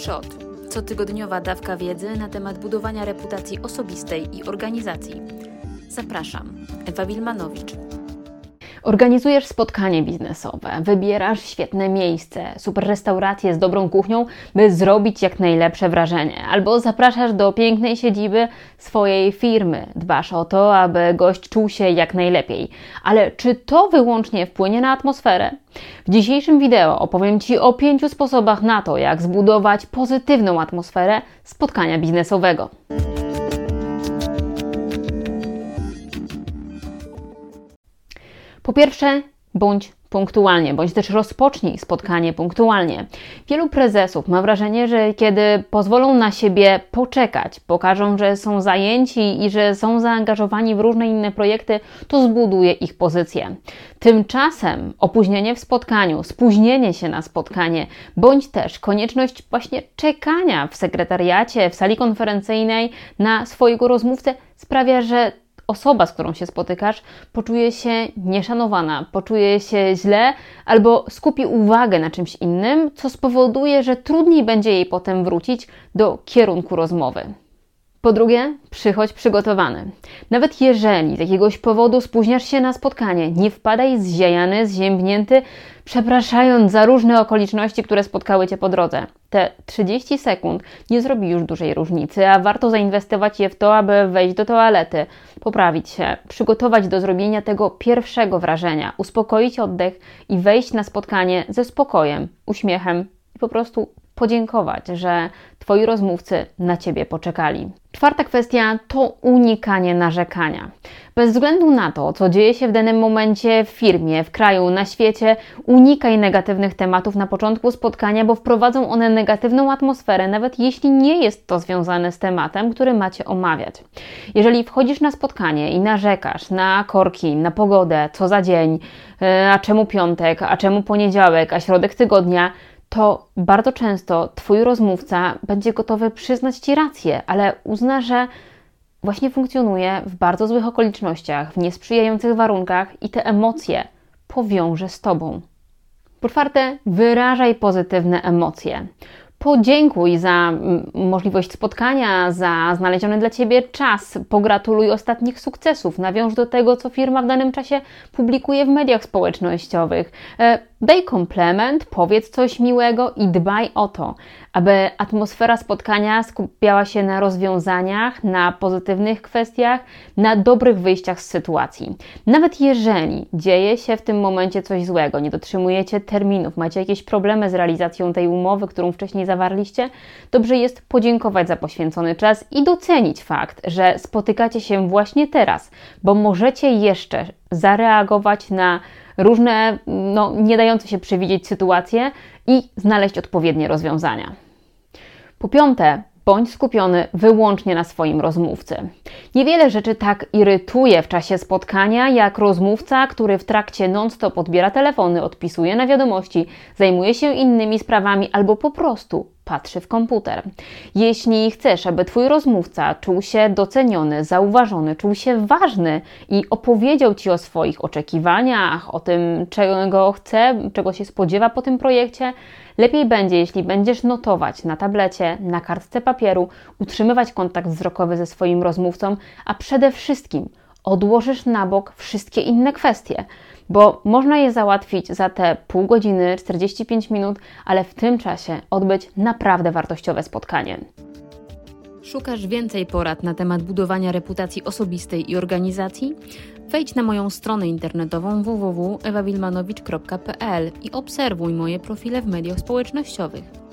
Shot. Cotygodniowa dawka wiedzy na temat budowania reputacji osobistej i organizacji. Zapraszam, Ewa Wilmanowicz. Organizujesz spotkanie biznesowe, wybierasz świetne miejsce, super restaurację z dobrą kuchnią, by zrobić jak najlepsze wrażenie, albo zapraszasz do pięknej siedziby swojej firmy, dbasz o to, aby gość czuł się jak najlepiej. Ale czy to wyłącznie wpłynie na atmosferę? W dzisiejszym wideo opowiem Ci o pięciu sposobach na to, jak zbudować pozytywną atmosferę spotkania biznesowego. Po pierwsze, bądź punktualnie, bądź też rozpocznij spotkanie punktualnie. Wielu prezesów ma wrażenie, że kiedy pozwolą na siebie poczekać, pokażą, że są zajęci i że są zaangażowani w różne inne projekty, to zbuduje ich pozycję. Tymczasem opóźnienie w spotkaniu, spóźnienie się na spotkanie, bądź też konieczność właśnie czekania w sekretariacie, w sali konferencyjnej na swojego rozmówcę sprawia, że osoba, z którą się spotykasz, poczuje się nieszanowana, poczuje się źle albo skupi uwagę na czymś innym, co spowoduje, że trudniej będzie jej potem wrócić do kierunku rozmowy. Po drugie, przychodź przygotowany. Nawet jeżeli z jakiegoś powodu spóźniasz się na spotkanie, nie wpadaj zziajany, zziębnięty, przepraszając za różne okoliczności, które spotkały Cię po drodze. Te 30 sekund nie zrobi już dużej różnicy, a warto zainwestować je w to, aby wejść do toalety, poprawić się, przygotować do zrobienia tego pierwszego wrażenia, uspokoić oddech i wejść na spotkanie ze spokojem, uśmiechem i po prostu podziękować, że Twoi rozmówcy na Ciebie poczekali. Czwarta kwestia to unikanie narzekania. Bez względu na to, co dzieje się w danym momencie w firmie, w kraju, na świecie, unikaj negatywnych tematów na początku spotkania, bo wprowadzą one negatywną atmosferę, nawet jeśli nie jest to związane z tematem, który macie omawiać. Jeżeli wchodzisz na spotkanie i narzekasz na korki, na pogodę, co za dzień, e, a czemu piątek, a czemu poniedziałek, a środek tygodnia, to bardzo często Twój rozmówca będzie gotowy przyznać Ci rację, ale uzna, że właśnie funkcjonuje w bardzo złych okolicznościach, w niesprzyjających warunkach i te emocje powiąże z Tobą. Po czwarte, wyrażaj pozytywne emocje. Podziękuj za możliwość spotkania, za znaleziony dla Ciebie czas, pogratuluj ostatnich sukcesów, nawiąż do tego, co firma w danym czasie publikuje w mediach społecznościowych. E, Daj komplement, powiedz coś miłego i dbaj o to, aby atmosfera spotkania skupiała się na rozwiązaniach, na pozytywnych kwestiach, na dobrych wyjściach z sytuacji. Nawet jeżeli dzieje się w tym momencie coś złego, nie dotrzymujecie terminów, macie jakieś problemy z realizacją tej umowy, którą wcześniej zawarliście, dobrze jest podziękować za poświęcony czas i docenić fakt, że spotykacie się właśnie teraz, bo możecie jeszcze zareagować na różne, no, nie dające się przewidzieć sytuacje i znaleźć odpowiednie rozwiązania. Po piąte, bądź skupiony wyłącznie na swoim rozmówcy. Niewiele rzeczy tak irytuje w czasie spotkania, jak rozmówca, który w trakcie non-stop odbiera telefony, odpisuje na wiadomości, zajmuje się innymi sprawami albo po prostu patrzy w komputer. Jeśli chcesz, aby Twój rozmówca czuł się doceniony, zauważony, czuł się ważny i opowiedział Ci o swoich oczekiwaniach, o tym, czego chce, czego się spodziewa po tym projekcie, lepiej będzie, jeśli będziesz notować na tablecie, na kartce papieru, utrzymywać kontakt wzrokowy ze swoim rozmówcą, a przede wszystkim odłożysz na bok wszystkie inne kwestie bo można je załatwić za te pół godziny, 45 minut, ale w tym czasie odbyć naprawdę wartościowe spotkanie. Szukasz więcej porad na temat budowania reputacji osobistej i organizacji? Wejdź na moją stronę internetową www.ewawilmanowicz.pl i obserwuj moje profile w mediach społecznościowych.